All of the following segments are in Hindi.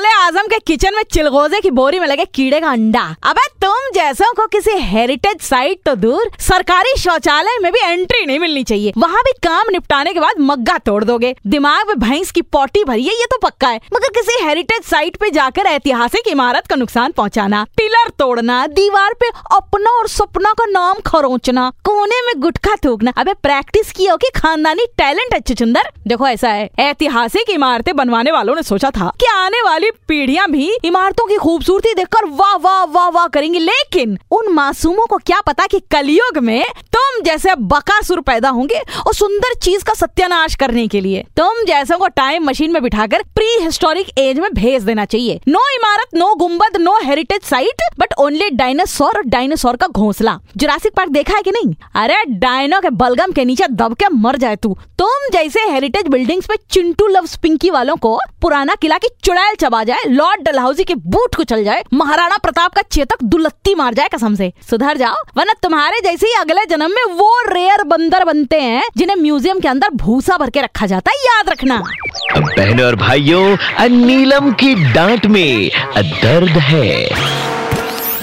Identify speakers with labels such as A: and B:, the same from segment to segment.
A: मुगले आज़म के किचन में चिलगोजे की बोरी में लगे कीड़े का अंडा। अबे तुम जैसों को किसी हेरिटेज साइट तो दूर, सरकारी शौचालय में भी एंट्री नहीं मिलनी चाहिए। वहाँ भी काम निपटाने के बाद मग्गा तोड़ दोगे। दिमाग में भैंस की पोटी भरी है, ये तो पक्का है। मगर किसी हेरिटेज साइट पे जाकर ऐतिहासिक इमारत का नुकसान पहुँचाना, पिलर तोड़ना, दीवार पे अपना और सपना का नाम खरोचना, कोने में गुटखा थूकना। अबे प्रैक्टिस की हो कि खानदानी टैलेंट है, चुचुंदर? देखो ऐसा है, ऐतिहासिक इमारतें बनवाने वालों ने सोचा था कि आने वाली पीढ़ियाँ भी इमारतों की खूबसूरती देखकर वाह वाह वाह वाह करेंगी। लेकिन उन मासूमों को क्या पता कि कलयुग में तुम जैसे बकासुर पैदा होंगे और सुंदर चीज़ का सत्यानाश करने के लिए। तुम जैसे को टाइम मशीन में बिठाकर प्री हिस्टोरिक एज में भेज देना चाहिए। नो इमारत, नो गुंबद no heritage site but only dinosaur और डायनासोर का घोंसला। जुरासिक पार्क देखा है कि नहीं? अरे डायनो के बलगम के नीचे दब के मर जाए तू। तुम जैसे हेरिटेज बिल्डिंग्स पे चिंटू लव पिंकी वालों को पुराना किला की चुड़ैल चबा जाए लॉर्ड डलहाउसी के बूट को चल जाए महाराणा प्रताप का चेतक दुलत्ती मार जाए कसम से। सुधर जाओ वरना तुम्हारे जैसे ही अगले जन्म में वो रेयर बंदर बनते हैं जिन्हें म्यूज़ियम के अंदर भूसा भर के रखा जाता है याद रखना।
B: बहनों और भाइयों नीलम की डांट में दर्द है।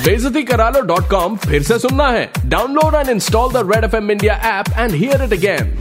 C: बेइज्जती करा लो डॉट कॉम फिर से सुनना है। Download and install the Red F M India app and hear it again